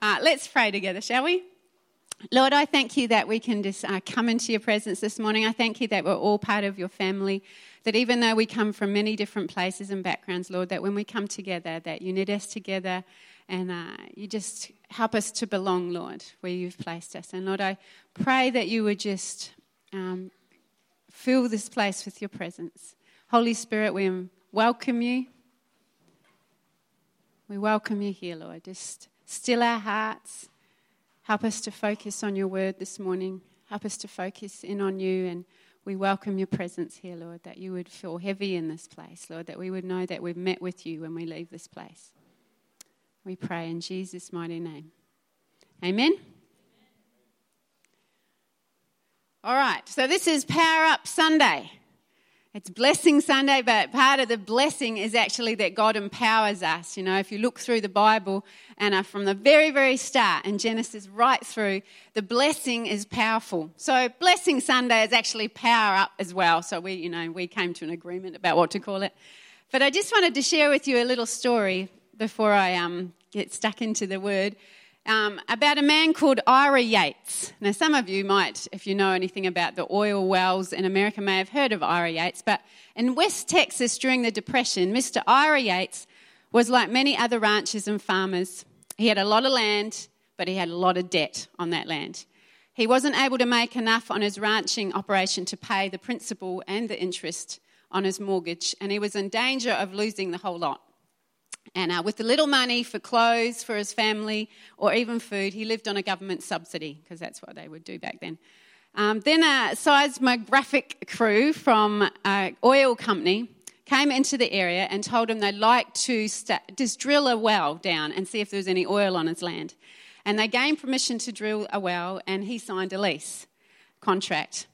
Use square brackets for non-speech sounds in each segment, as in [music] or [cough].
Uh, let's pray together, shall we? Lord, I thank you that we can just uh, come into your presence this morning. I thank you that we're all part of your family. That even though we come from many different places and backgrounds, Lord, that when we come together, that you knit us together and uh, you just help us to belong, Lord, where you've placed us. And Lord, I pray that you would just um, fill this place with your presence. Holy Spirit, we welcome you. We welcome you here, Lord. Just still our hearts. Help us to focus on your word this morning. Help us to focus in on you. And we welcome your presence here, Lord, that you would feel heavy in this place, Lord, that we would know that we've met with you when we leave this place. We pray in Jesus' mighty name. Amen. All right, so this is Power Up Sunday. It's Blessing Sunday, but part of the blessing is actually that God empowers us. You know, if you look through the Bible and uh, from the very, very start in Genesis right through, the blessing is powerful. So, Blessing Sunday is actually power up as well. So, we, you know, we came to an agreement about what to call it. But I just wanted to share with you a little story before I um, get stuck into the word um, about a man called Ira Yates. Now, some of you might, if you know anything about the oil wells in America, may have heard of Ira Yates. But in West Texas during the Depression, Mr. Ira Yates was like many other ranchers and farmers. He had a lot of land, but he had a lot of debt on that land. He wasn't able to make enough on his ranching operation to pay the principal and the interest on his mortgage, and he was in danger of losing the whole lot. And uh, with the little money for clothes for his family or even food, he lived on a government subsidy because that's what they would do back then. Um, then a seismographic crew from an oil company came into the area and told him they'd like to st- just drill a well down and see if there was any oil on his land. And they gained permission to drill a well, and he signed a lease contract.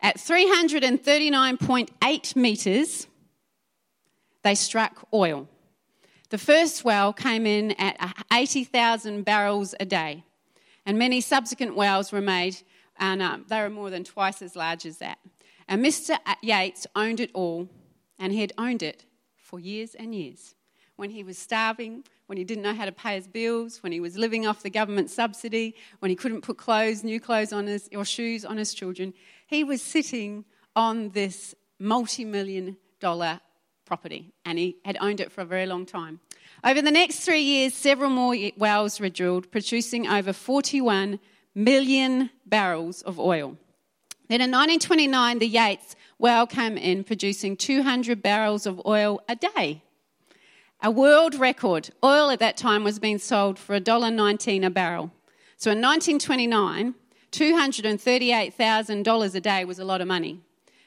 At 339.8 metres, they struck oil. The first well came in at 80,000 barrels a day, and many subsequent wells were made, and um, they were more than twice as large as that. And Mr. Yates owned it all, and he had owned it for years and years. When he was starving, when he didn't know how to pay his bills, when he was living off the government subsidy, when he couldn't put clothes, new clothes on his, or shoes on his children, he was sitting on this multi million dollar property and he had owned it for a very long time. Over the next three years, several more wells were drilled, producing over 41 million barrels of oil. Then in 1929, the Yates well came in, producing 200 barrels of oil a day. A world record. Oil at that time was being sold for $1.19 a barrel. So in 1929, $238,000 a day was a lot of money.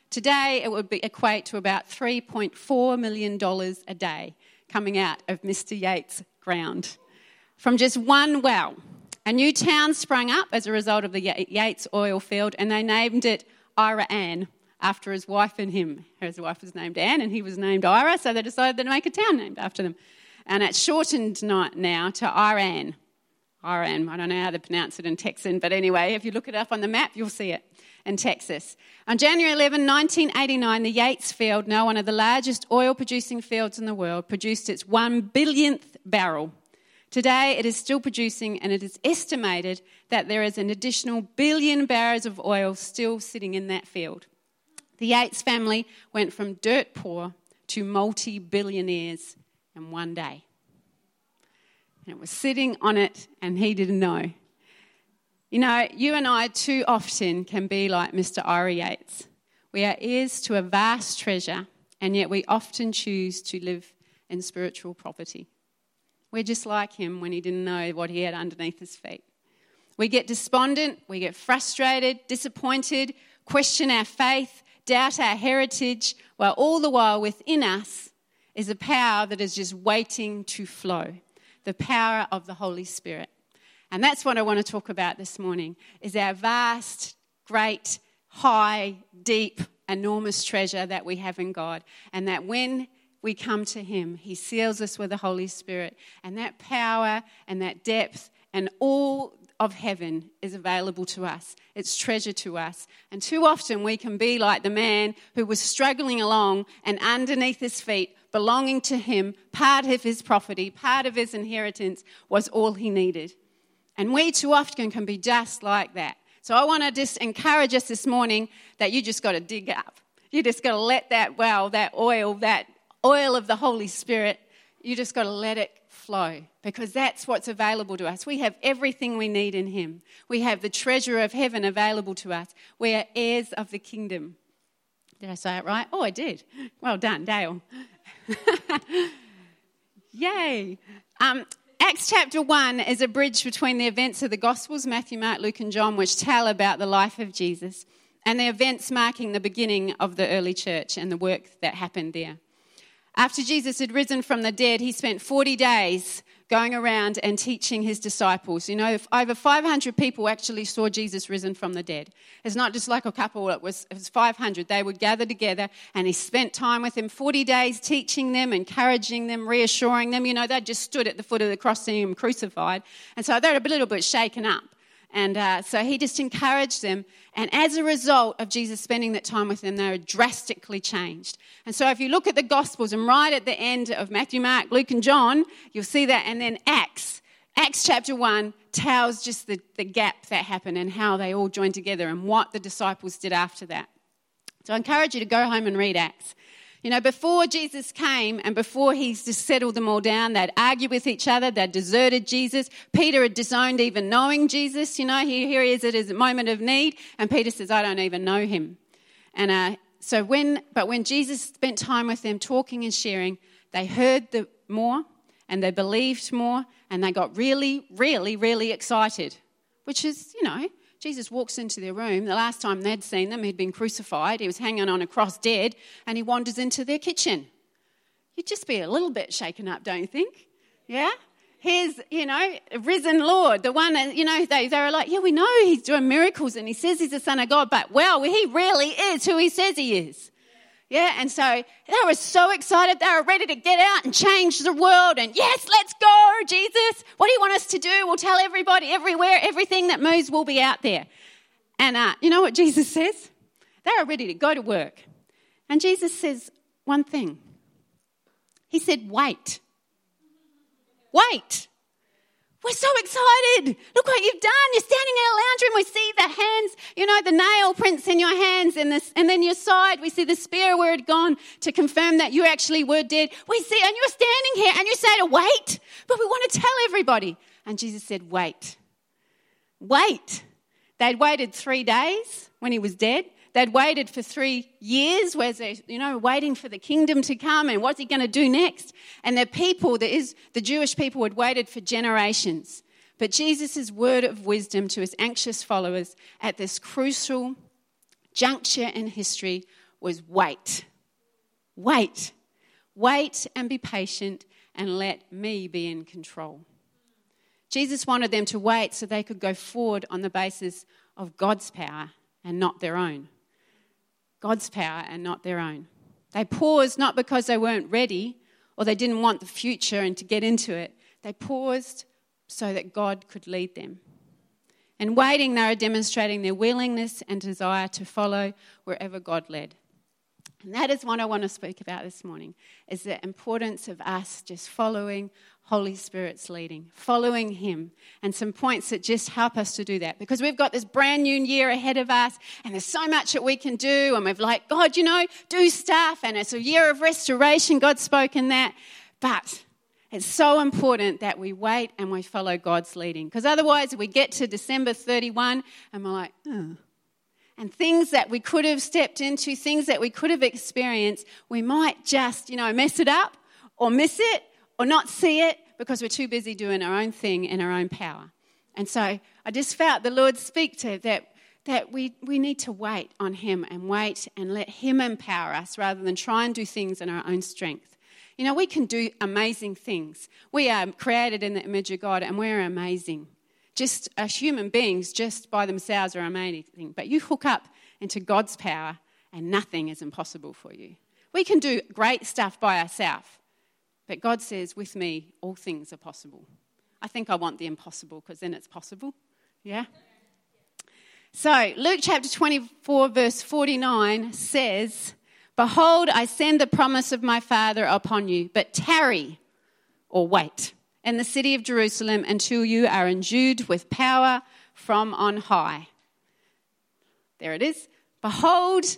Today, it would be, equate to about $3.4 million a day coming out of Mr. Yates' ground. From just one well, a new town sprang up as a result of the Yates oil field, and they named it Ira Ann after his wife and him. His wife was named Ann, and he was named Ira, so they decided to make a town named after them. And it's shortened now to Iraan. I don't know how to pronounce it in Texan, but anyway, if you look it up on the map, you'll see it in Texas. On January 11, 1989, the Yates field, now one of the largest oil producing fields in the world, produced its one billionth barrel. Today, it is still producing, and it is estimated that there is an additional billion barrels of oil still sitting in that field. The Yates family went from dirt poor to multi billionaires in one day. And it was sitting on it, and he didn't know. You know, you and I too often can be like Mr. Ira Yates. We are heirs to a vast treasure, and yet we often choose to live in spiritual poverty. We're just like him when he didn't know what he had underneath his feet. We get despondent, we get frustrated, disappointed, question our faith, doubt our heritage, while all the while within us is a power that is just waiting to flow the power of the Holy Spirit. And that's what I want to talk about this morning is our vast, great, high, deep, enormous treasure that we have in God. And that when we come to him, he seals us with the Holy Spirit. And that power and that depth and all of heaven is available to us. It's treasure to us. And too often we can be like the man who was struggling along and underneath his feet, belonging to him, part of his property, part of his inheritance was all he needed. And we too often can be just like that. So I want to just encourage us this morning that you just got to dig up. You just got to let that well, that oil, that oil of the Holy Spirit, you just got to let it flow because that's what's available to us. We have everything we need in Him. We have the treasure of heaven available to us. We are heirs of the kingdom. Did I say it right? Oh, I did. Well done, Dayle. [laughs] Yay. Um, Acts chapter 1 is a bridge between the events of the Gospels, Matthew, Mark, Luke, and John, which tell about the life of Jesus, and the events marking the beginning of the early church and the work that happened there. After Jesus had risen from the dead, he spent 40 days going around and teaching his disciples. You know, over 500 people actually saw Jesus risen from the dead. It's not just like a couple, it was, it was 500. They would gather together and he spent time with them 40 days teaching them, encouraging them, reassuring them. You know, they just stood at the foot of the cross seeing him crucified. And so they're a little bit shaken up. And uh, so he just encouraged them. And as a result of Jesus spending that time with them, they were drastically changed. And so if you look at the Gospels and right at the end of Matthew, Mark, Luke, and John, you'll see that. And then Acts, Acts chapter 1 tells just the, the gap that happened and how they all joined together and what the disciples did after that. So I encourage you to go home and read Acts. You know, before Jesus came and before he's just settled them all down, they'd argue with each other, they'd deserted Jesus. Peter had disowned even knowing Jesus. You know, here, here he is at his moment of need, and Peter says, I don't even know him. And uh, so when, but when Jesus spent time with them talking and sharing, they heard the more and they believed more and they got really, really, really excited, which is, you know, Jesus walks into their room. The last time they'd seen them, he'd been crucified. He was hanging on a cross dead, and he wanders into their kitchen. You'd just be a little bit shaken up, don't you think? Yeah? Here's, you know, risen Lord, the one that, you know, they, they were like, yeah, we know he's doing miracles and he says he's the Son of God, but well, he really is who he says he is. Yeah, and so they were so excited. They were ready to get out and change the world. And yes, let's go, Jesus. What do you want us to do? We'll tell everybody, everywhere, everything that moves will be out there. And uh, you know what Jesus says? They are ready to go to work. And Jesus says one thing He said, wait. Wait. We're so excited. Look what you've done. You're standing in a lounge room. We see the hands, you know, the nail prints in your hands and, and then your side. We see the spear where it had gone to confirm that you actually were dead. We see, and you're standing here and you say to wait, but we want to tell everybody. And Jesus said, wait. Wait. They'd waited three days when he was dead. They'd waited for three years, where they, you know, waiting for the kingdom to come and what's he going to do next? And the people, there is, the Jewish people had waited for generations. But Jesus' word of wisdom to his anxious followers at this crucial juncture in history was wait. Wait. Wait and be patient and let me be in control. Jesus wanted them to wait so they could go forward on the basis of God's power and not their own. God's power and not their own. They paused not because they weren't ready or they didn't want the future and to get into it. They paused so that God could lead them. And waiting, they were demonstrating their willingness and desire to follow wherever God led. And that is what I want to speak about this morning, is the importance of us just following Holy Spirit's leading, following Him, and some points that just help us to do that. Because we've got this brand new year ahead of us, and there's so much that we can do, and we've like, God, you know, do stuff, and it's a year of restoration. God's spoken that. But it's so important that we wait and we follow God's leading. Because otherwise, we get to December 31 and we're like, oh, and things that we could have stepped into, things that we could have experienced, we might just, you know, mess it up or miss it or not see it because we're too busy doing our own thing in our own power. And so I just felt the Lord speak to that that we, we need to wait on Him and wait and let Him empower us rather than try and do things in our own strength. You know, we can do amazing things. We are created in the image of God and we're amazing just as human beings, just by themselves, are amazing. But you hook up into God's power, and nothing is impossible for you. We can do great stuff by ourselves, but God says, with me, all things are possible. I think I want the impossible because then it's possible. Yeah? So, Luke chapter 24, verse 49 says, Behold, I send the promise of my Father upon you, but tarry or wait in the city of Jerusalem until you are endued with power from on high. There it is. Behold,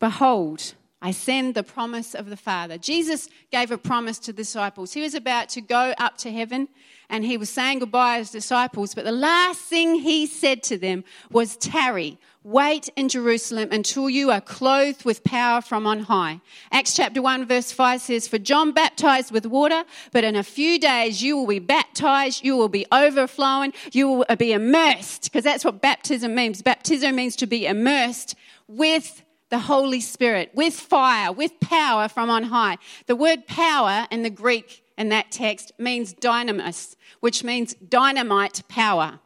behold, I send the promise of the Father. Jesus gave a promise to the disciples. He was about to go up to heaven and he was saying goodbye to his disciples, but the last thing he said to them was, Tarry, wait in Jerusalem until you are clothed with power from on high. Acts chapter 1, verse 5 says, For John baptized with water, but in a few days you will be baptized, you will be overflowing, you will be immersed, because that's what baptism means. Baptism means to be immersed with the Holy Spirit with fire, with power from on high. The word power in the Greek in that text means dynamis, which means dynamite power.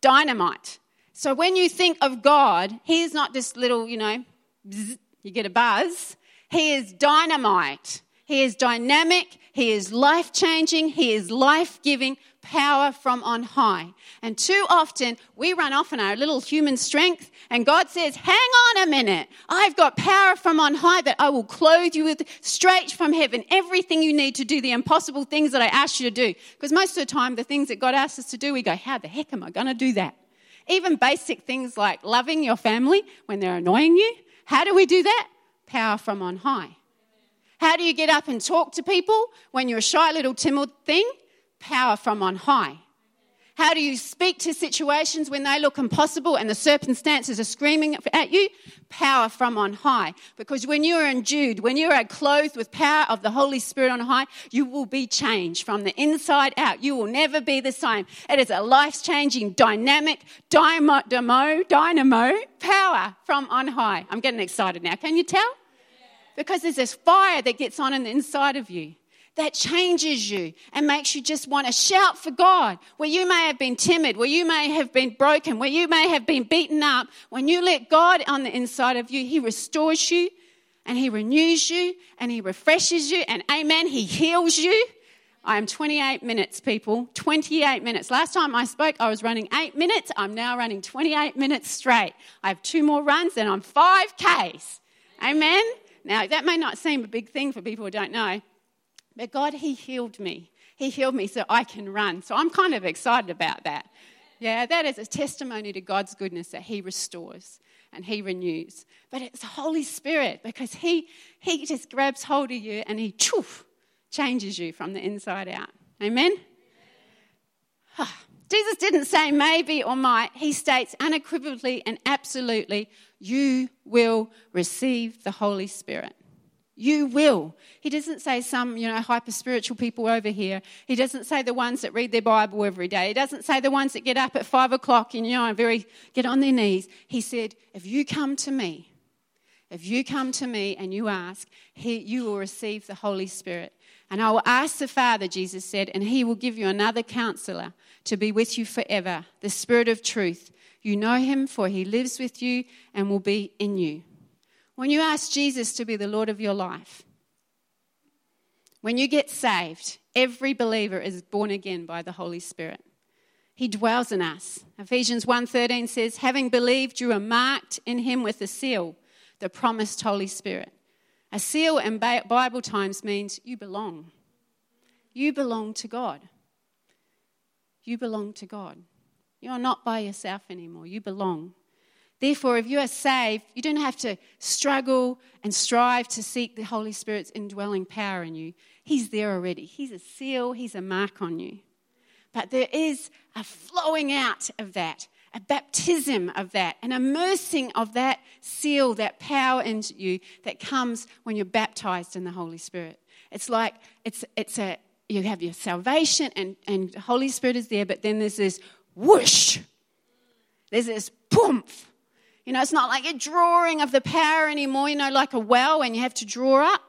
Dynamite. So when you think of God, He is not this little, you know, bzz, you get a buzz. He is dynamite. He is dynamic. He is life changing. He is life giving power from on high. And too often we run off in our little human strength, and God says, Hang on a minute. I've got power from on high that I will clothe you with straight from heaven everything you need to do the impossible things that I asked you to do. Because most of the time, the things that God asks us to do, we go, How the heck am I going to do that? Even basic things like loving your family when they're annoying you. How do we do that? Power from on high. How do you get up and talk to people when you're a shy little timid thing? power from on high. How do you speak to situations when they look impossible and the circumstances are screaming at you? Power from on high. Because when you are endued, when you are clothed with power of the Holy Spirit on high, you will be changed from the inside out. You will never be the same. It is a life changing, dynamic, dynamo, dynamo power from on high. I'm getting excited now. Can you tell? Because there's this fire that gets on in the inside of you that changes you and makes you just want to shout for God. Where you may have been timid, where you may have been broken, where you may have been beaten up, when you let God on the inside of you, He restores you and He renews you and He refreshes you and amen, He heals you. I am 28 minutes, people. 28 minutes. Last time I spoke, I was running eight minutes. I'm now running 28 minutes straight. I have two more runs and I'm 5Ks. Amen? Now, that may not seem a big thing for people who don't know, but God, He healed me. He healed me so I can run. So I'm kind of excited about that. Yeah, that is a testimony to God's goodness that He restores and He renews. But it's the Holy Spirit because He, he just grabs hold of you and He choof, changes you from the inside out. Amen? Ah. Jesus didn't say maybe or might. He states unequivocally and absolutely, you will receive the Holy Spirit. You will. He doesn't say some, you know, hyper spiritual people over here. He doesn't say the ones that read their Bible every day. He doesn't say the ones that get up at five o'clock and, you know, very, get on their knees. He said, if you come to me, if you come to me and you ask, he, you will receive the Holy Spirit. And I will ask the Father, Jesus said, and he will give you another counselor to be with you forever, the Spirit of truth. You know him, for he lives with you and will be in you. When you ask Jesus to be the Lord of your life, when you get saved, every believer is born again by the Holy Spirit. He dwells in us. Ephesians 1:13 says, "Having believed, you are marked in him with a seal, the promised Holy Spirit." A seal in Bible times means you belong. You belong to God. You belong to God. You're not by yourself anymore. You belong. Therefore, if you are saved, you don't have to struggle and strive to seek the Holy Spirit's indwelling power in you. He's there already. He's a seal, He's a mark on you. But there is a flowing out of that, a baptism of that, an immersing of that seal, that power into you that comes when you're baptized in the Holy Spirit. It's like it's, it's a, you have your salvation and, and Holy Spirit is there, but then there's this whoosh, there's this poomph you know, it's not like a drawing of the power anymore, you know, like a well and you have to draw up.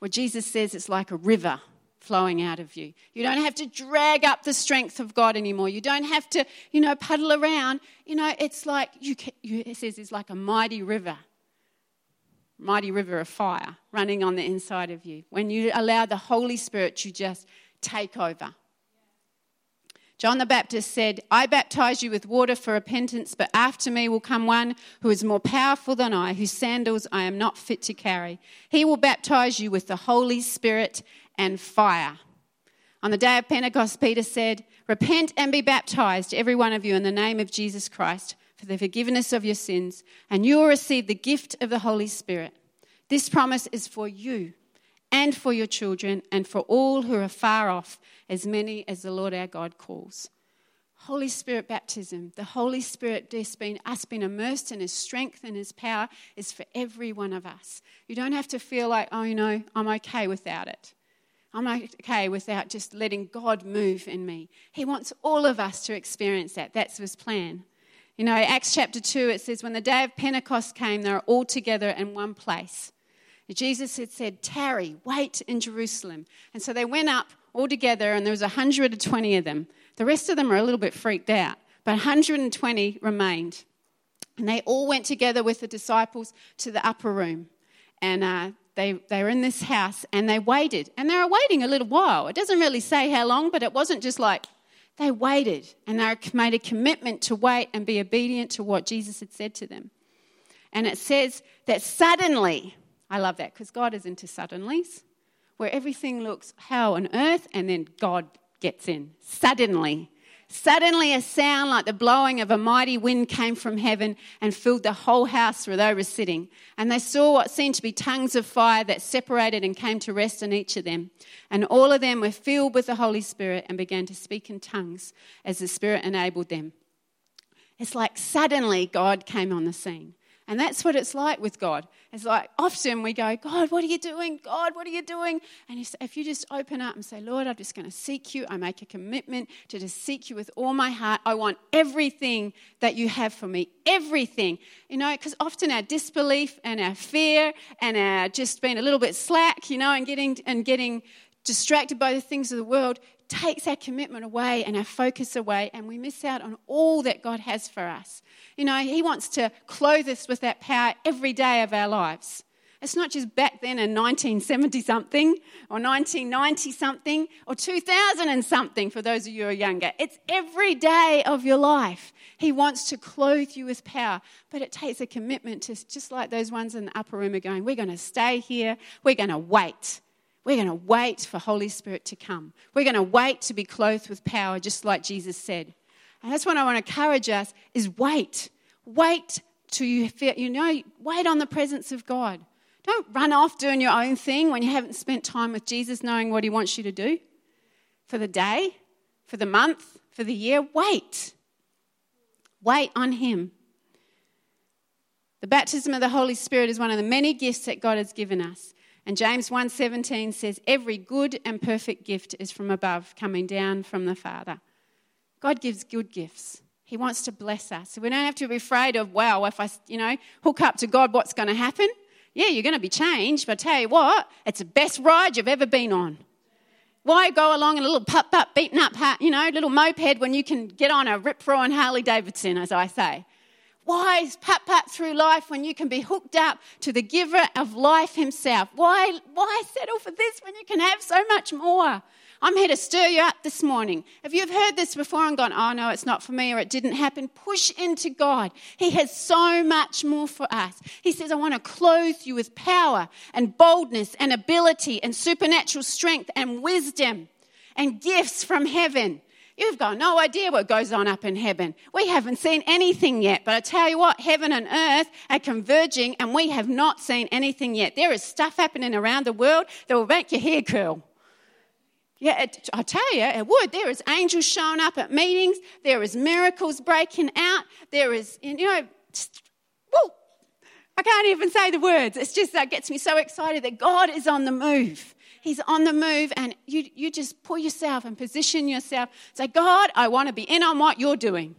Well, Jesus says it's like a river flowing out of you. You don't have to drag up the strength of God anymore. You don't have to, you know, puddle around. You know, it's like, you, can, you it says it's like a mighty river, mighty river of fire running on the inside of you. When you allow the Holy Spirit to just take over. John the Baptist said, I baptize you with water for repentance, but after me will come one who is more powerful than I, whose sandals I am not fit to carry. He will baptize you with the Holy Spirit and fire. On the day of Pentecost, Peter said, Repent and be baptized, every one of you, in the name of Jesus Christ, for the forgiveness of your sins, and you will receive the gift of the Holy Spirit. This promise is for you and for your children and for all who are far off, as many as the Lord our God calls. Holy Spirit baptism, the Holy Spirit just being us being immersed in His strength and His power is for every one of us. You don't have to feel like, oh, you know, I'm okay without it. I'm okay without just letting God move in me. He wants all of us to experience that. That's His plan. You know, Acts chapter 2, it says, when the day of Pentecost came, they were all together in one place. Jesus had said, Tarry, wait in Jerusalem. And so they went up all together, and there was 120 of them. The rest of them are a little bit freaked out, but 120 remained. And they all went together with the disciples to the upper room. And uh, they, they were in this house and they waited. And they were waiting a little while. It doesn't really say how long, but it wasn't just like they waited and they made a commitment to wait and be obedient to what Jesus had said to them. And it says that suddenly, I love that because God is into suddenlies, where everything looks how on earth and then God gets in. Suddenly. Suddenly, a sound like the blowing of a mighty wind came from heaven and filled the whole house where they were sitting. And they saw what seemed to be tongues of fire that separated and came to rest on each of them. And all of them were filled with the Holy Spirit and began to speak in tongues as the Spirit enabled them. It's like suddenly God came on the scene. And that's what it's like with God. It's like often we go, God, what are you doing? God, what are you doing? And if you just open up and say, Lord, I'm just going to seek you, I make a commitment to just seek you with all my heart. I want everything that you have for me, everything. You know, because often our disbelief and our fear and our just being a little bit slack, you know, and getting and getting distracted by the things of the world takes our commitment away and our focus away, and we miss out on all that God has for us. You know, He wants to clothe us with that power every day of our lives. It's not just back then in 1970 something or 1990 something or 2000 and something for those of you who are younger. It's every day of your life. He wants to clothe you with power, but it takes a commitment to, just like those ones in the upper room are going, we're going to stay here, we're going to wait. We're going to wait for Holy Spirit to come. We're going to wait to be clothed with power, just like Jesus said. And that's what I want to encourage us is wait. Wait till you feel, you know, wait on the presence of God. Don't run off doing your own thing when you haven't spent time with Jesus knowing what he wants you to do for the day, for the month, for the year. Wait. Wait on him. The baptism of the Holy Spirit is one of the many gifts that God has given us. And James 1:17 says every good and perfect gift is from above coming down from the Father. God gives good gifts. He wants to bless us. So we don't have to be afraid of, wow, if I, you know, hook up to God, what's going to happen? Yeah, you're going to be changed, but I tell you what, it's the best ride you've ever been on. Why go along in a little pup pup beaten up, you know, little moped when you can get on a rip roaring Harley Davidson, as I say? Why is pat pat through life when you can be hooked up to the giver of life himself? Why, why settle for this when you can have so much more? I'm here to stir you up this morning. If you've heard this before and gone, oh no, it's not for me or it didn't happen, push into God. He has so much more for us. He says, I want to clothe you with power and boldness and ability and supernatural strength and wisdom and gifts from heaven. You've got no idea what goes on up in heaven. We haven't seen anything yet, but I tell you what, heaven and earth are converging and we have not seen anything yet. There is stuff happening around the world that will make your hair curl. Yeah, it, I tell you, it would. There is angels showing up at meetings. There is miracles breaking out. There is, you know, I can't even say the words. It's just that gets me so excited that God is on the move. He's on the move, and you, you just pull yourself and position yourself. Say, God, I want to be in on what you're doing.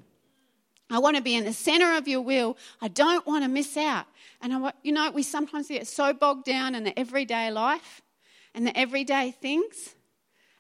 I want to be in the center of your will. I don't want to miss out. And I, you know, we sometimes get so bogged down in the everyday life and the everyday things,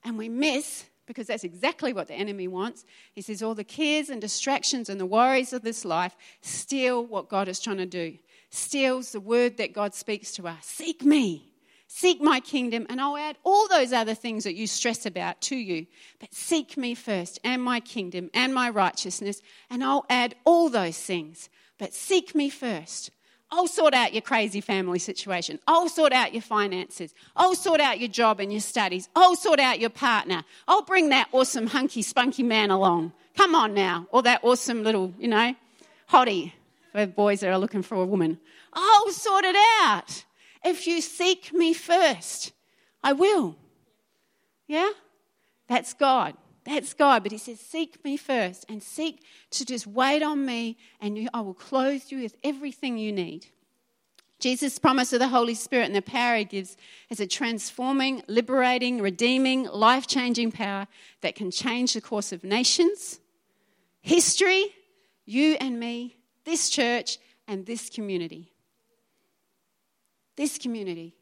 and we miss because that's exactly what the enemy wants. He says all the cares and distractions and the worries of this life steal what God is trying to do, steals the word that God speaks to us. Seek me. Seek my kingdom, and I'll add all those other things that you stress about to you. But seek me first, and my kingdom, and my righteousness, and I'll add all those things. But seek me first. I'll sort out your crazy family situation. I'll sort out your finances. I'll sort out your job and your studies. I'll sort out your partner. I'll bring that awesome, hunky, spunky man along. Come on now. Or that awesome little, you know, hottie for boys that are looking for a woman. I'll sort it out. If you seek me first, I will. Yeah? That's God. That's God. But He says, Seek me first and seek to just wait on me, and I will clothe you with everything you need. Jesus' promise of the Holy Spirit and the power He gives is a transforming, liberating, redeeming, life changing power that can change the course of nations, history, you and me, this church, and this community. This community.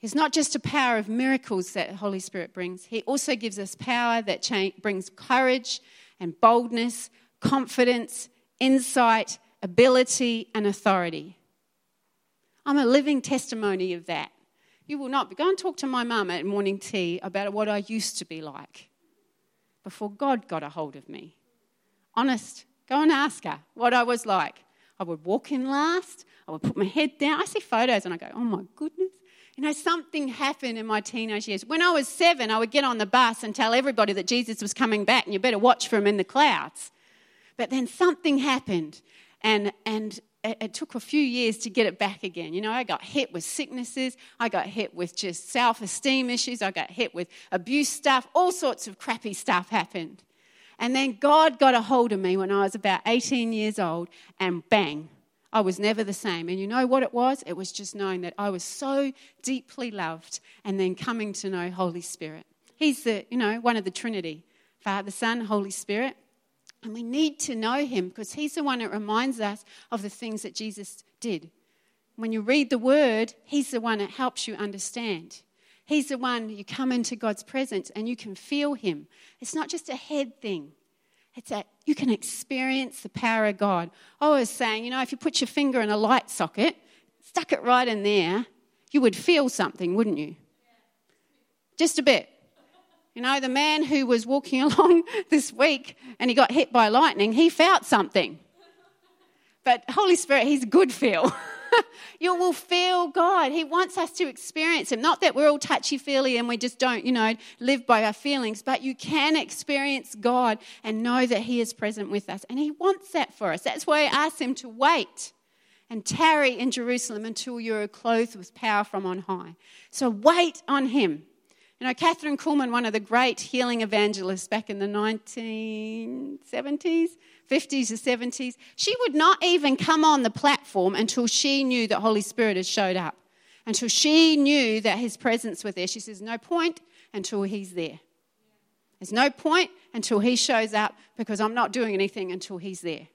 It's not just a power of miracles that Holy Spirit brings, He also gives us power that cha- brings courage and boldness, confidence, insight, ability, and authority. I'm a living testimony of that. You will not go and talk to my mum at morning tea about what I used to be like before God got a hold of me. Honest, go and ask her what I was like. I would walk in last, I would put my head down. I see photos and I go, oh my goodness. You know, something happened in my teenage years. When I was seven, I would get on the bus and tell everybody that Jesus was coming back and you better watch for him in the clouds. But then something happened and, and it, took a few years to get it back again. You know, I got hit with sicknesses, I got hit with just self esteem issues, I got hit with abuse stuff, all sorts of crappy stuff happened. And then God got a hold of me when I was about 18 years old, and bang, I was never the same. And you know what it was? It was just knowing that I was so deeply loved and then coming to know Holy Spirit. He's the, you know, one of the Trinity Father, Son, Holy Spirit. And we need to know him because he's the one that reminds us of the things that Jesus did. When you read the word, he's the one that helps you understand. He's the one you come into God's presence and you can feel him. It's not just a head thing. It's that you can experience the power of God. I was saying, you know, if you put your finger in a light socket, stuck it right in there, you would feel something, wouldn't you? Just a bit. You know, the man who was walking [laughs] along this week and he got hit by lightning, he felt something. But Holy Spirit, he's good feel. [laughs] [laughs] you will feel God. He wants us to experience Him. Not that we're all touchy feely and we just don't, you know, live by our feelings, but you can experience God and know that He is present with us. And He wants that for us. That's why I asked Him to wait and tarry in Jerusalem until you're clothed with power from on high. So wait on Him. You know, Kathryn Kuhlman, one of the great healing evangelists back in the 1970s, 50s or 70s, she would not even come on the platform until she knew that Holy Spirit had showed up, until she knew that his presence was there. She says, No point until he's there. There's no point until he shows up because I'm not doing anything until he's there.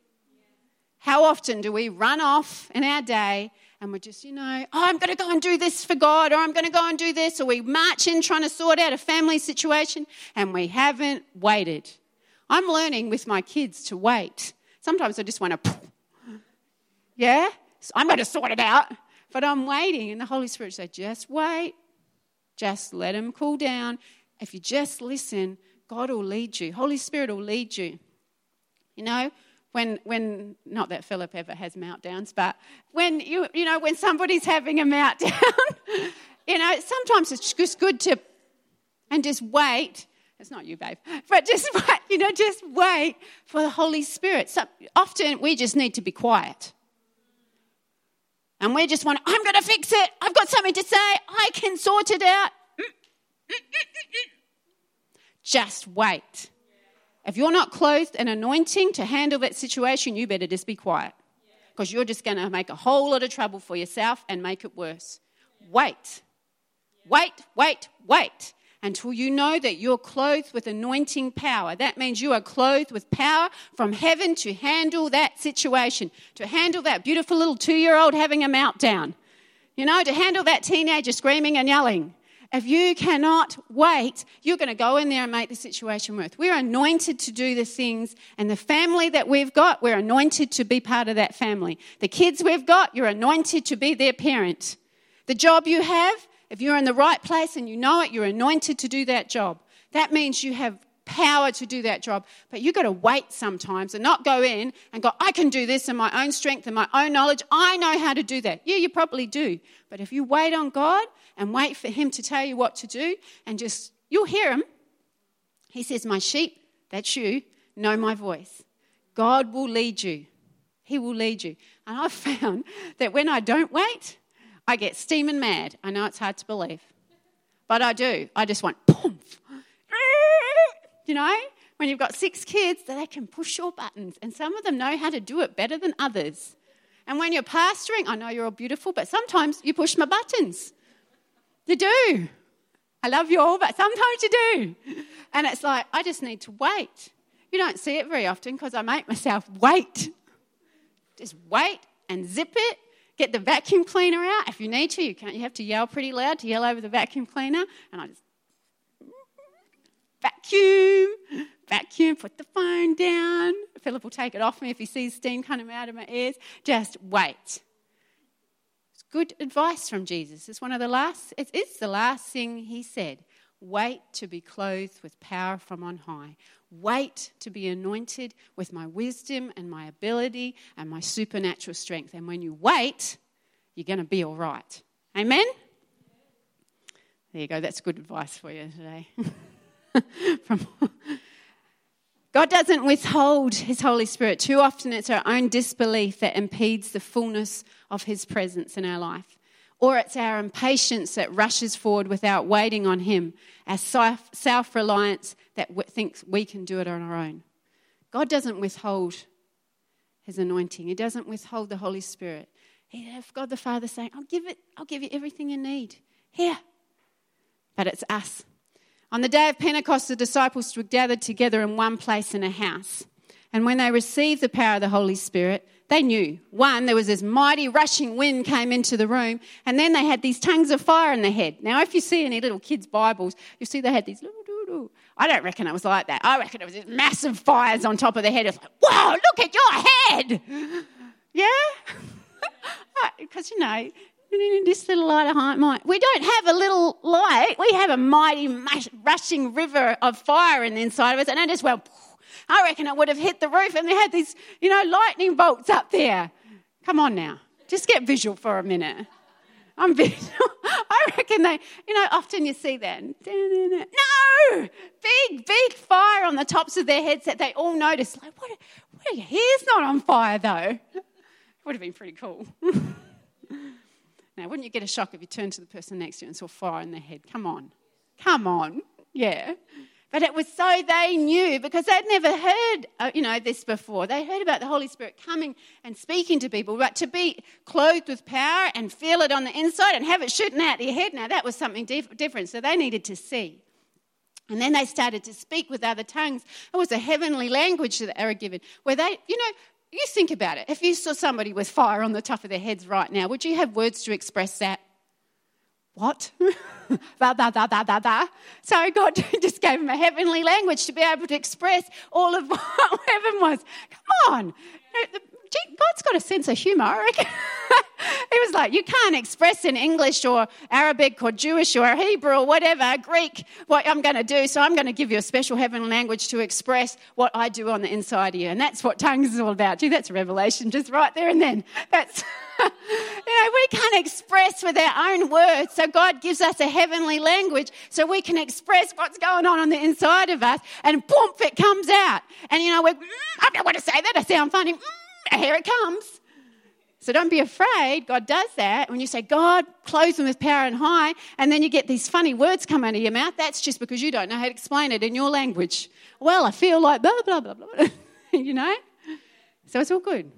How often do we run off in our day and we're just, you know, oh, I'm going to go and do this for God, or I'm going to go and do this, or we march in trying to sort out a family situation and we haven't waited. I'm learning with my kids to wait. Sometimes I just want to, yeah, so I'm going to sort it out. But I'm waiting, and the Holy Spirit said, just wait, just let him cool down. If you just listen, God will lead you. Holy Spirit will lead you. You know, when, when not that Philip ever has meltdowns, but when you, you know, when somebody's having a meltdown, [laughs] you know, sometimes it's just good to, and just wait it's not you, babe. [laughs] But just [laughs] wait, you know, just wait for the Holy Spirit. So often we just need to be quiet. And we just want, I'm going to fix it. I've got something to say. I can sort it out. Mm, mm, mm, just wait. If you're not clothed and anointing to handle that situation, you better just be quiet. Because you're just going to make a whole lot of trouble for yourself and make it worse. Wait. Wait, wait, wait until you know that you're clothed with anointing power. That means you are clothed with power from heaven to handle that situation, to handle that beautiful little two year old having a meltdown, you know, to handle that teenager screaming and yelling. If you cannot wait, you're going to go in there and make the situation worse. We're anointed to do the things, and the family that we've got, we're anointed to be part of that family. The kids we've got, you're anointed to be their parent. The job you have, if you're in the right place and you know it, you're anointed to do that job. That means you have power to do that job. But you've got to wait sometimes and not go in and go, I can do this in my own strength and my own knowledge. I know how to do that. Yeah, you probably do. But if you wait on God and wait for Him to tell you what to do and just, you'll hear Him. He says, My sheep, that's you, know my voice. God will lead you. He will lead you. And I've [laughs] found that when I don't wait, I get steaming mad. I know it's hard to believe, but I do. I just want, boom, [laughs] you know, when you've got six kids, that they can push your buttons, and some of them know how to do it better than others. And when you're pastoring, I know you're all beautiful, but sometimes you push my buttons. You do. I love you all, but sometimes you do. And it's like, I just need to wait. You don't see it very often because I make myself wait. Just wait and zip it. Get the vacuum cleaner out. If you need to, you can't. You have to yell pretty loud to yell over the vacuum cleaner. And I just vacuum, vacuum, put the phone down. Philip will take it off me if he sees steam coming out of my ears. Just wait. Good advice from Jesus. It's one of the last, it is the last thing he said. Wait to be clothed with power from on high. Wait to be anointed with my wisdom and my ability and my supernatural strength. And when you wait, you're going to be all right. Amen? There you go. That's good advice for you today. [laughs] From God doesn't withhold His Holy Spirit. Too often it's our own disbelief that impedes the fullness of His presence in our life. Or it's our impatience that rushes forward without waiting on Him, our self reliance that thinks we can do it on our own. God doesn't withhold His anointing, He doesn't withhold the Holy Spirit. If God the Father saying, I'll give it, I'll give you everything you need. Here. But it's us on the day of Pentecost, the disciples were gathered together in one place in a house. And when they received the power of the Holy Spirit, they knew. One, there was this mighty rushing wind came into the room, and then they had these tongues of fire in their head. Now, if you see any little kids' Bibles, you see they had these little I don't reckon it was like that. I reckon it was massive fires on top of their head. It's like, wow, look at your head. [laughs] Yeah? [laughs] Because, you know, [laughs] this little light of might. We don't have a little light. We have a mighty rushing river of fire in the inside of us. And it just went, I reckon it would have hit the roof and they had these, you know, lightning bolts up there. Come on now. Just get visual for a minute. I'm [laughs] visual. I reckon they, you know, often you see that. No! Big, big fire on the tops of their heads that they all notice. Like, what, what are your hair's not on fire though? [laughs] It would have been pretty cool. Now, wouldn't you get a shock if you turned to the person next to you and saw fire in their head? Come on. Come on. Yeah. But it was so they knew because they'd never heard, uh, you know, this before. They heard about the Holy Spirit coming and speaking to people, but to be clothed with power and feel it on the inside and have it shooting out your head, now that was something dif- different. So they needed to see. And then they started to speak with other tongues. It was a heavenly language that they were given, where they, you know, you think about it. If you saw somebody with fire on the top of their heads right now, would you have words to express that? What? [laughs] da. So God [laughs] just gave him a heavenly language to be able to express all of [laughs] what heaven was. Come on. God's got a sense of humour, I reckon. [laughs] he was like, You can't express in English or Arabic or Jewish or Hebrew or whatever, Greek, what I'm going to do. So I'm going to give you a special heavenly language to express what I do on the inside of you. And that's what tongues is all about. Gee, that's revelation just right there and then. That's, [laughs] you know, we can't express with our own words. So God gives us a heavenly language so we can express what's going on on the inside of us. And boom, it comes out. And, you know, we're, mm, I don't want to say that. I sound funny. Mm, [laughs] here it comes. So don't be afraid. God does that. When you say, God, clothe them with power and high, and then you get these funny words come out of your mouth, that's just because you don't know how to explain it in your language. Well, I feel like blah, blah, blah, blah, blah. [laughs] you know? So it's all good.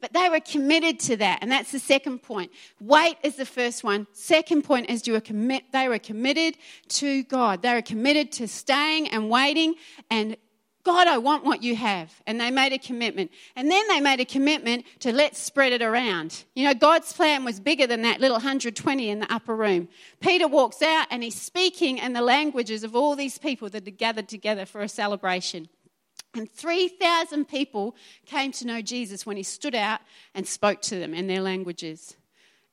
But they were committed to that, and that's the second point. Wait is the first one. Second point is you were commit, they were committed to God. They were committed to staying and waiting and God, I want what you have. And they made a commitment. And then they made a commitment to let's spread it around. You know, God's plan was bigger than that little 120 in the upper room. Peter walks out and he's speaking in the languages of all these people that had gathered together for a celebration. And 3,000 people came to know Jesus when he stood out and spoke to them in their languages.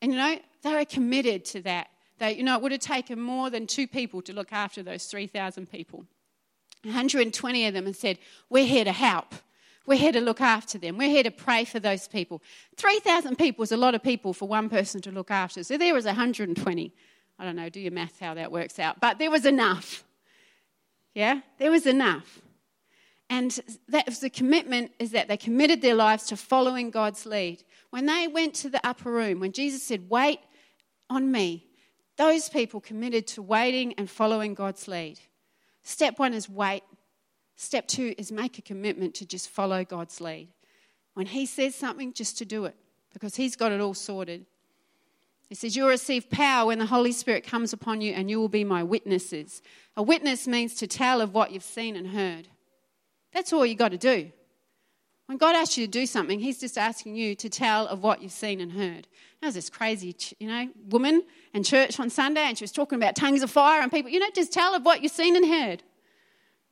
And you know, they were committed to that. They, you know, it would have taken more than two people to look after those 3,000 people. 120 of them and said, We're here to help. We're here to look after them. We're here to pray for those people. 3,000 people is a lot of people for one person to look after. So there was 120. I don't know, do your math how that works out. But there was enough. Yeah? There was enough. And that was the commitment is that they committed their lives to following God's lead. When they went to the upper room, when Jesus said, Wait on me, those people committed to waiting and following God's lead. Step one is wait. Step two is make a commitment to just follow God's lead. When He says something, just to do it because He's got it all sorted. He says, You'll receive power when the Holy Spirit comes upon you, and you will be my witnesses. A witness means to tell of what you've seen and heard. That's all you've got to do. When God asks you to do something, He's just asking you to tell of what you've seen and heard. There was this crazy, you know, woman in church on Sunday, and she was talking about tongues of fire and people. You know, just tell of what you've seen and heard.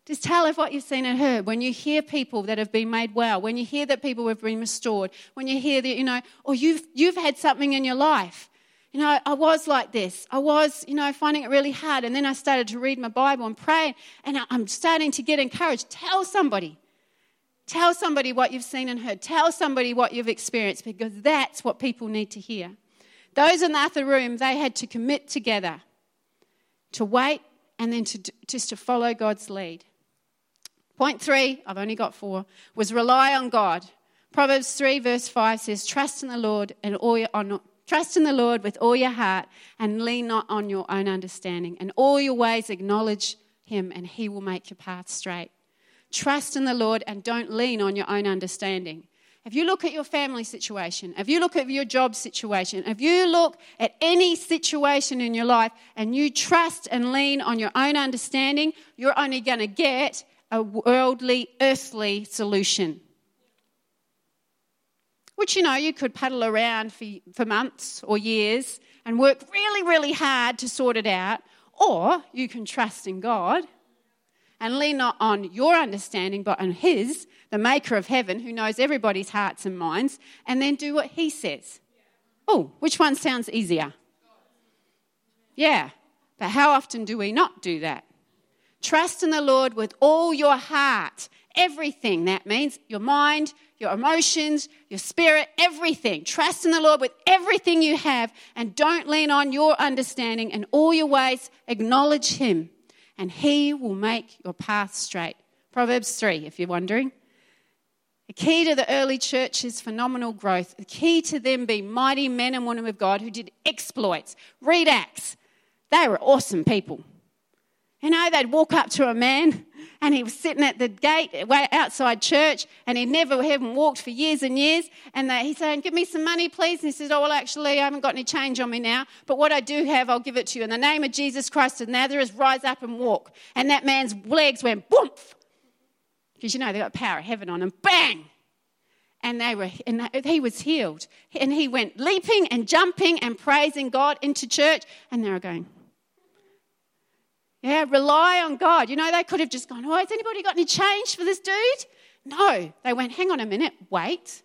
Just tell of what you've seen and heard. When you hear people that have been made well, when you hear that people have been restored, when you hear that, you know, or you've, you've had something in your life. You know, I was like this. I was, you know, finding it really hard. And then I started to read my Bible and pray, and I'm starting to get encouraged. Tell somebody. Tell somebody what you've seen and heard. Tell somebody what you've experienced because that's what people need to hear. Those in the other room, they had to commit together to wait and then to, just to follow God's lead. Point three, I've only got four, was rely on God. Proverbs 3, verse 5 says, Trust in the Lord and all your, on, trust in the Lord with all your heart and lean not on your own understanding. And all your ways acknowledge him, and he will make your path straight. Trust in the Lord and don't lean on your own understanding. If you look at your family situation, if you look at your job situation, if you look at any situation in your life and you trust and lean on your own understanding, you're only going to get a worldly, earthly solution. Which, you know, you could paddle around for, for months or years and work really, really hard to sort it out, or you can trust in God and lean not on your understanding, but on His, the maker of heaven, who knows everybody's hearts and minds, and then do what He says. Oh, which one sounds easier? Yeah, but how often do we not do that? Trust in the Lord with all your heart. Everything that means your mind, your emotions, your spirit, everything. Trust in the Lord with everything you have and don't lean on your understanding. And all your ways acknowledge Him and he will make your path straight. Proverbs 3, if you're wondering. The key to the early church's phenomenal growth, the key to them being mighty men and women of God who did exploits. Read Acts. They were awesome people. You know, they'd walk up to a man and he was sitting at the gate outside church and he'd never even walked for years and years. And they, he's saying, Give me some money, please. And he says, Oh, well, actually, I haven't got any change on me now, but what I do have, I'll give it to you. In the name of Jesus Christ of Nazareth, rise up and walk. And that man's legs went boom. Because you know, they got power of heaven on them. Bang! and they were and he was healed and he went leaping and jumping and praising god into church and they were going yeah, rely on God. You know, they could have just gone, Oh, has anybody got any change for this dude? No. They went, Hang on a minute, wait.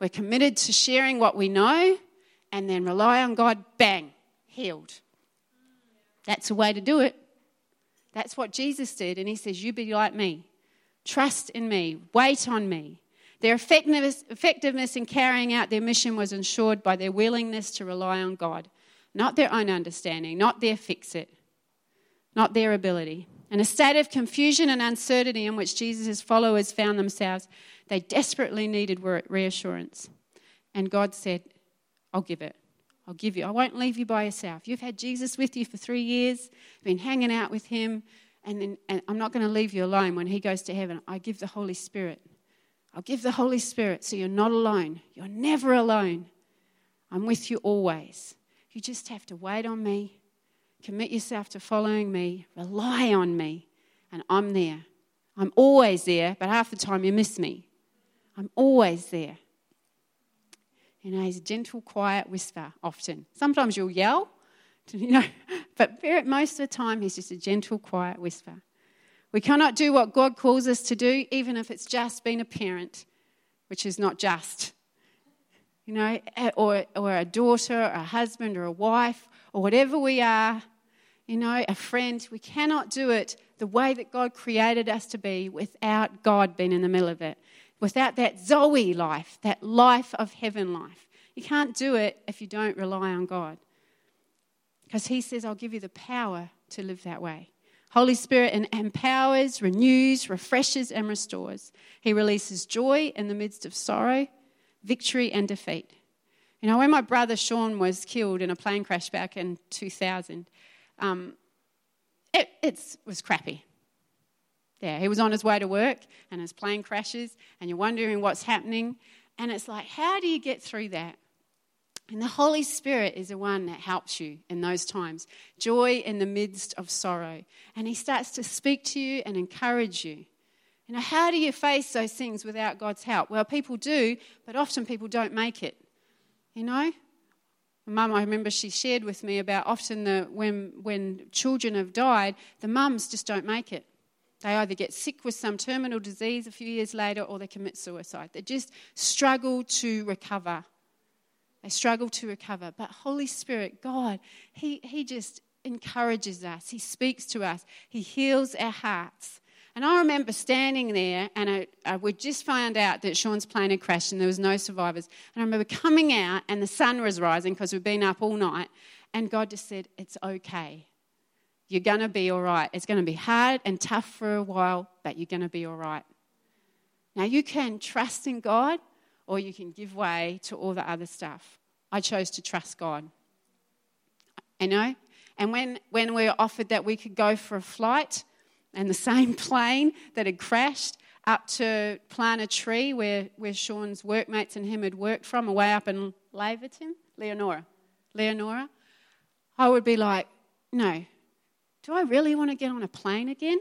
We're committed to sharing what we know and then rely on God, bang, healed. That's a way to do it. That's what Jesus did. And He says, You be like me. Trust in me. Wait on me. Their effectiveness, effectiveness in carrying out their mission was ensured by their willingness to rely on God, not their own understanding, not their fix it not their ability. In a state of confusion and uncertainty in which Jesus' followers found themselves, they desperately needed reassurance. And God said, I'll give it. I'll give you. I won't leave you by yourself. You've had Jesus with you for three years, been hanging out with him, and, then, and I'm not going to leave you alone when he goes to heaven. I give the Holy Spirit. I'll give the Holy Spirit so you're not alone. You're never alone. I'm with you always. You just have to wait on me Commit yourself to following me, rely on me, and I'm there. I'm always there, but half the time you miss me. I'm always there. You know, he's a gentle, quiet whisper often. Sometimes you'll yell, [laughs] you know, but most of the time he's just a gentle, quiet whisper. We cannot do what God calls us to do, even if it's just being a parent, which is not just. You know, or, or a daughter, or a husband, or a wife, or whatever we are, you know, a friend. We cannot do it the way that God created us to be without God being in the middle of it, without that Zoe life, that life of heaven life. You can't do it if you don't rely on God. Because He says, I'll give you the power to live that way. Holy Spirit empowers, renews, refreshes, and restores. He releases joy in the midst of sorrow, victory, and defeat. You know, when my brother Sean was killed in a plane crash back in 2000, um, it, it was crappy. Yeah, he was on his way to work and his plane crashes, and you're wondering what's happening. And it's like, how do you get through that? And the Holy Spirit is the one that helps you in those times. Joy in the midst of sorrow. And He starts to speak to you and encourage you. You know, how do you face those things without God's help? Well, people do, but often people don't make it. You know? Mum, I remember she shared with me about often the, when, when children have died, the mums just don't make it. They either get sick with some terminal disease a few years later or they commit suicide. They just struggle to recover. They struggle to recover. But Holy Spirit, God, He, he just encourages us. He speaks to us. He heals our hearts. And I remember standing there, and I, I, we just found out that Sean's plane had crashed and there was no survivors. And I remember coming out, and the sun was rising because we'd been up all night. And God just said, It's okay. You're going to be all right. It's going to be hard and tough for a while, but you're going to be all right. Now, you can trust in God or you can give way to all the other stuff. I chose to trust God. You know? And when, when we were offered that we could go for a flight and the same [laughs] plane that had crashed up to plant a tree where, where Sean's workmates and him had worked from, away up in Laverton, Leonora, Leonora, I would be like, no, do I really want to get on a plane again?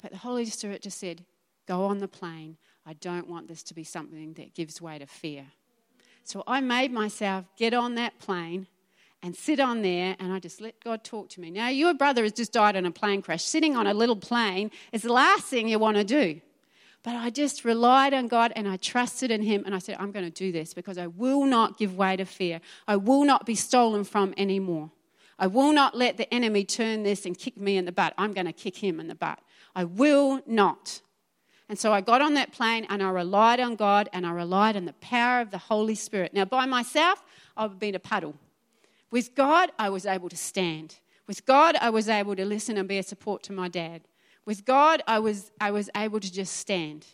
But the Holy Spirit just said, go on the plane. I don't want this to be something that gives way to fear. So I made myself get on that plane and sit on there and I just let God talk to me. Now, your brother has just died in a plane crash. Sitting on a little plane is the last thing you want to do. But I just relied on God and I trusted in Him and I said, I'm going to do this because I will not give way to fear. I will not be stolen from anymore. I will not let the enemy turn this and kick me in the butt. I'm going to kick him in the butt. I will not. And so I got on that plane and I relied on God and I relied on the power of the Holy Spirit. Now, by myself, I would have been a puddle. With God, I was able to stand. With God, I was able to listen and be a support to my dad. With God, I was, I was able to just stand.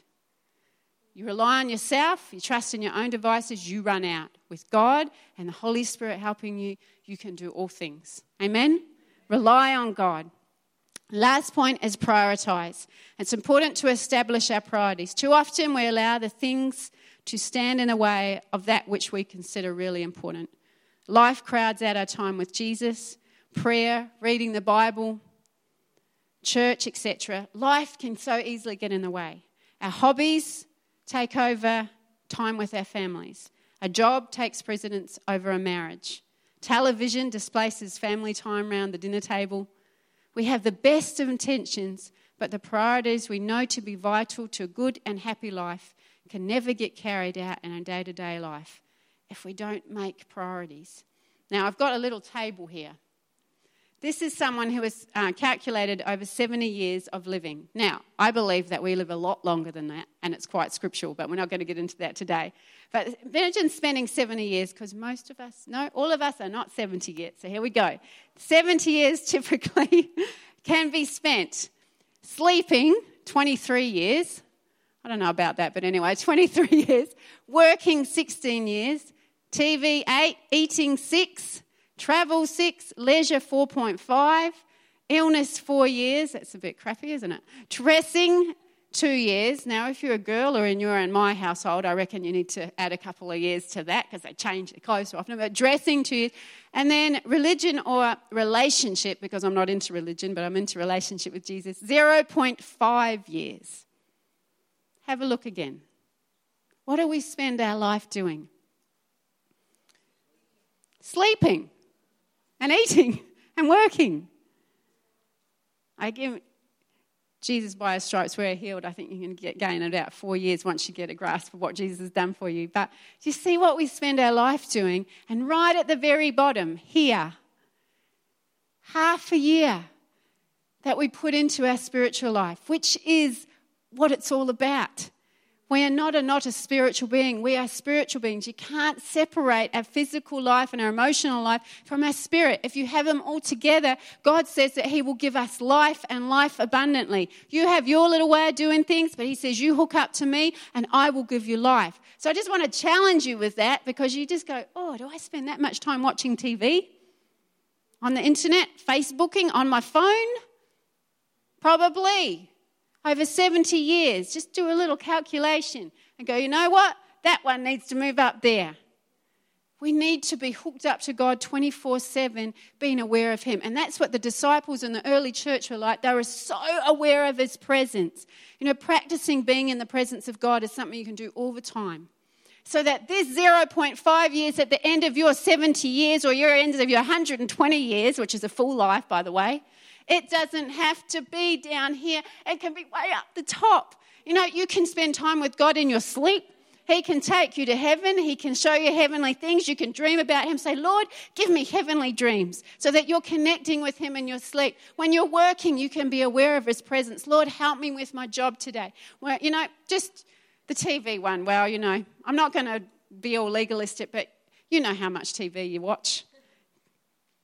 You rely on yourself, you trust in your own devices, you run out. With God and the Holy Spirit helping you, you can do all things. Amen? Rely on God. Last point is prioritize. It's important to establish our priorities. Too often we allow the things to stand in the way of that which we consider really important. Life crowds out our time with Jesus, prayer, reading the Bible, church, etc. Life can so easily get in the way. Our hobbies take over time with our families. A job takes precedence over a marriage. Television displaces family time around the dinner table. We have the best of intentions, but the priorities we know to be vital to a good and happy life can never get carried out in our day to day life if we don't make priorities. Now, I've got a little table here. This is someone who has uh, calculated over 70 years of living. Now, I believe that we live a lot longer than that, and it's quite scriptural, but we're not going to get into that today. But imagine spending 70 years, because most of us, no, all of us are not 70 yet. So here we go. 70 years [laughs] typically can be spent sleeping 23 years. I don't know about that, but anyway, 23 [laughs] years. Working 16 years. TV 8, eating 6 Travel six, leisure 4.5, illness four years. That's a bit crappy, isn't it? Dressing two years. Now, if you're a girl or in you're in my household, I reckon you need to add a couple of years to that because they change their clothes so often. But dressing two years. And then religion or relationship, because I'm not into religion, but I'm into relationship with Jesus, 0.5 years. Have a look again. What do we spend our life doing? Sleeping and eating [laughs] and working. I give Jesus by his stripes we're healed. I think you can get, gain about four years once you get a grasp of what Jesus has done for you. But do you see what we spend our life doing? And right at the very bottom, here, half a year that we put into our spiritual life, which is what it's all about. We are not a not a spiritual being. We are spiritual beings. You can't separate our physical life and our emotional life from our spirit. If you have them all together, God says that He will give us life and life abundantly. You have your little way of doing things, but He says, You hook up to me and I will give you life. So I just want to challenge you with that because you just go, Oh, do I spend that much time watching TV? On the internet? Facebooking? On my phone? Probably over 70 years. Just do a little calculation and go, you know what? That one needs to move up there. We need to be hooked up to God 24 7, being aware of Him. And that's what the disciples in the early church were like. They were so aware of His presence. You know, practicing being in the presence of God is something you can do all the time. So that this 0.5 years at the end of your 70 years or your end of your 120 years, which is a full life, by the way, it doesn't have to be down here, it can be way up the top. You know, you can spend time with God in your sleep. He can take you to heaven. He can show you heavenly things. You can dream about Him. Say, Lord, give me heavenly dreams so that you're connecting with Him in your sleep. When you're working, you can be aware of His presence. Lord, help me with my job today. Well, you know, just the TV one. Well, you know, I'm not going to be all legalistic, but you know how much TV you watch.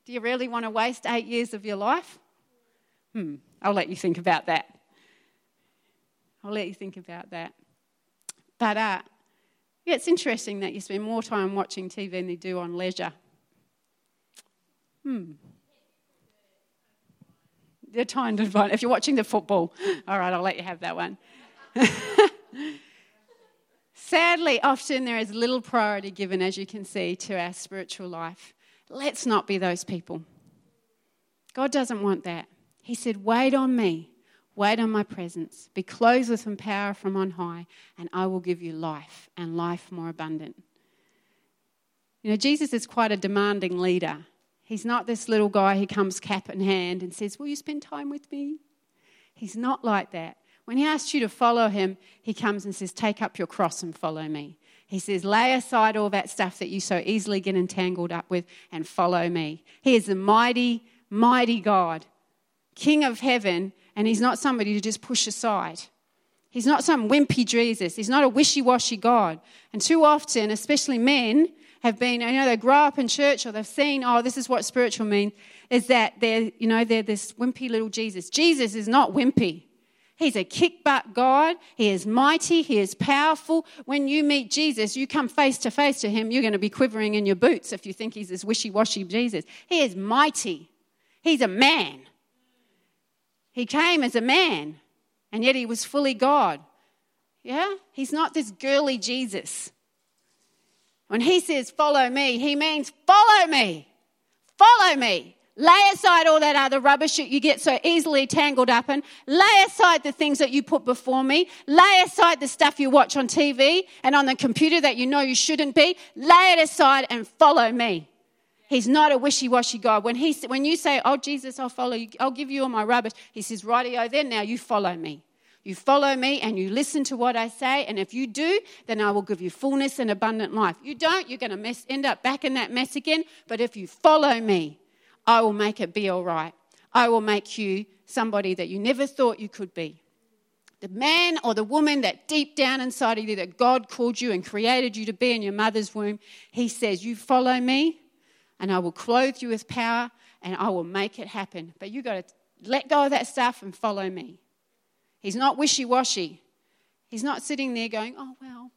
Do you really want to waste eight years of your life? Hmm, I'll let you think about that. I'll let you think about that. But uh, yeah, it's interesting that you spend more time watching TV than you do on leisure. Hmm. The time to find. If you're watching the football, [laughs] all right, I'll let you have that one. [laughs] Sadly, often there is little priority given, as you can see, to our spiritual life. Let's not be those people. God doesn't want that. He said, Wait on me, wait on my presence, be clothed with some power from on high, and I will give you life and life more abundant. You know, Jesus is quite a demanding leader. He's not this little guy who comes cap in hand and says, Will you spend time with me? He's not like that. When he asks you to follow him, he comes and says, Take up your cross and follow me. He says, Lay aside all that stuff that you so easily get entangled up with and follow me. He is a mighty, mighty God King of heaven, and he's not somebody to just push aside. He's not some wimpy Jesus. He's not a wishy washy God. And too often, especially men, have been, you know, they grow up in church or they've seen, oh, this is what spiritual means, is that they're, you know, they're this wimpy little Jesus. Jesus is not wimpy. He's a kick butt God. He is mighty. He is powerful. When you meet Jesus, you come face to face to him, you're going to be quivering in your boots if you think he's this wishy washy Jesus. He is mighty. He's a man. He came as a man, and yet he was fully God. Yeah? He's not this girly Jesus. When he says, Follow me, he means, Follow me. Follow me. Lay aside all that other rubbish that you get so easily tangled up in. Lay aside the things that you put before me. Lay aside the stuff you watch on TV and on the computer that you know you shouldn't be. Lay it aside and follow me. He's not a wishy-washy God. When, he, when you say, oh, Jesus, I'll follow you, I'll give you all my rubbish, he says, rightio, then now you follow me. You follow me and you listen to what I say, and if you do, then I will give you fullness and abundant life. You don't, you're going to mess, end up back in that mess again. But if you follow me, I will make it be all right. I will make you somebody that you never thought you could be. The man or the woman that deep down inside of you that God called you and created you to be in your mother's womb, he says, You follow me, and I will clothe you with power and I will make it happen. But you've got to let go of that stuff and follow me. He's not wishy washy. He's not sitting there going, oh, well.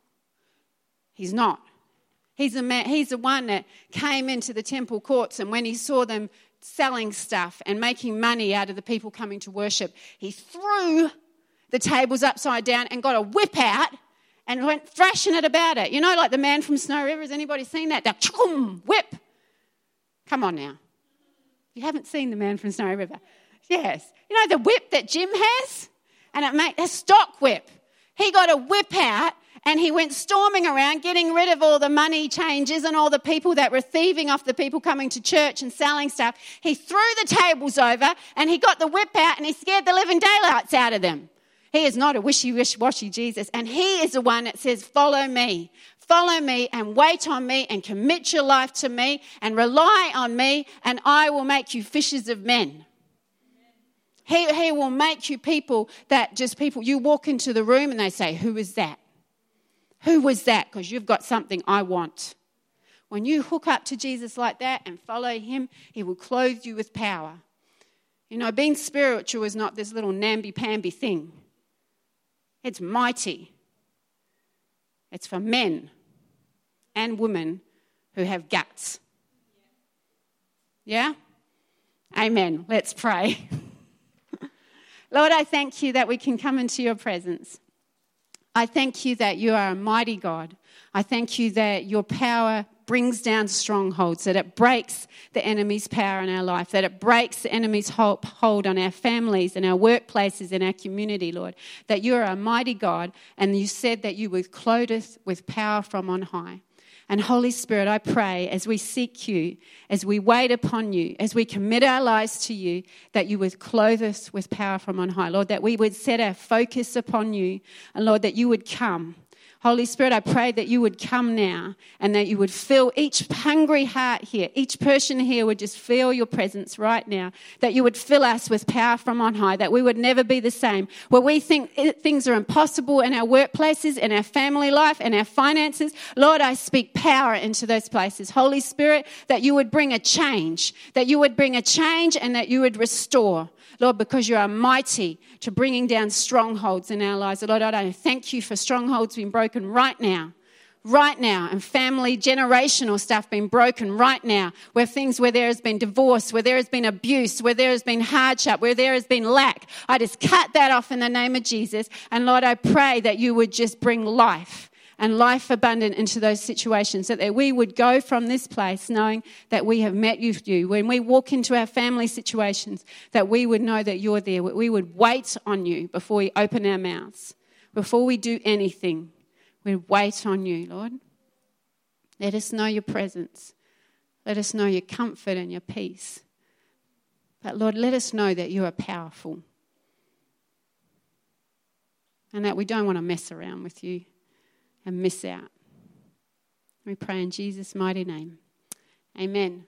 He's not. He's the, man, he's the one that came into the temple courts, and when he saw them selling stuff and making money out of the people coming to worship, he threw the tables upside down and got a whip out and went thrashing it about it. You know, like the man from Snowy River. Has anybody seen that? The whip Come on now. You haven't seen the man from Snowy River. Yes. You know the whip that Jim has? And it made a stock whip. He got a whip out and he went storming around getting rid of all the money changes and all the people that were thieving off the people coming to church and selling stuff. He threw the tables over and he got the whip out and he scared the living daylights out of them. He is not a wishy washy Jesus, and He is the one that says, Follow me. Follow me and wait on me and commit your life to me and rely on me, and I will make you fishers of men. He, he will make you people that just people, you walk into the room and they say, Who is that? Who was that? Because you've got something I want. When you hook up to Jesus like that and follow him, he will clothe you with power. You know, being spiritual is not this little namby pamby thing, it's mighty. It's for men and women who have guts. Yeah? Amen. Let's pray. [laughs] Lord, I thank you that we can come into your presence. I thank you that you are a mighty God. I thank you that your power brings down strongholds, that it breaks the enemy's power in our life, that it breaks the enemy's hold on our families and our workplaces and our community, Lord. That you are a mighty God, and you said that you would clothe us with power from on high. And Holy Spirit, I pray as we seek you, as we wait upon you, as we commit our lives to you, that you would clothe us with power from on high. Lord, that we would set our focus upon you. And Lord, that you would come Holy Spirit, I pray that you would come now and that you would fill each hungry heart here, each person here would just feel your presence right now, that you would fill us with power from on high, that we would never be the same. Where we think things are impossible in our workplaces, in our family life, in our finances, Lord, I speak power into those places. Holy Spirit, that you would bring a change, that you would bring a change and that you would restore. Lord, because you are mighty to bringing down strongholds in our lives. Lord, I thank you for strongholds being broken right now. Right now and family generational stuff being broken right now where things where there has been divorce where there has been abuse where there has been hardship where there has been lack. I just cut that off in the name of jesus. And lord i pray that you would just bring life and life abundant into those situations, so that we would go from this place knowing that we have met you. When we walk into our family situations, that we would know that you're there. We would wait on you before we open our mouths, before we do anything. We'd wait on you, Lord. Let us know your presence. Let us know your comfort and your peace. But Lord, let us know that you are powerful and that we don't want to mess around with you and miss out. We pray in Jesus' mighty name. Amen.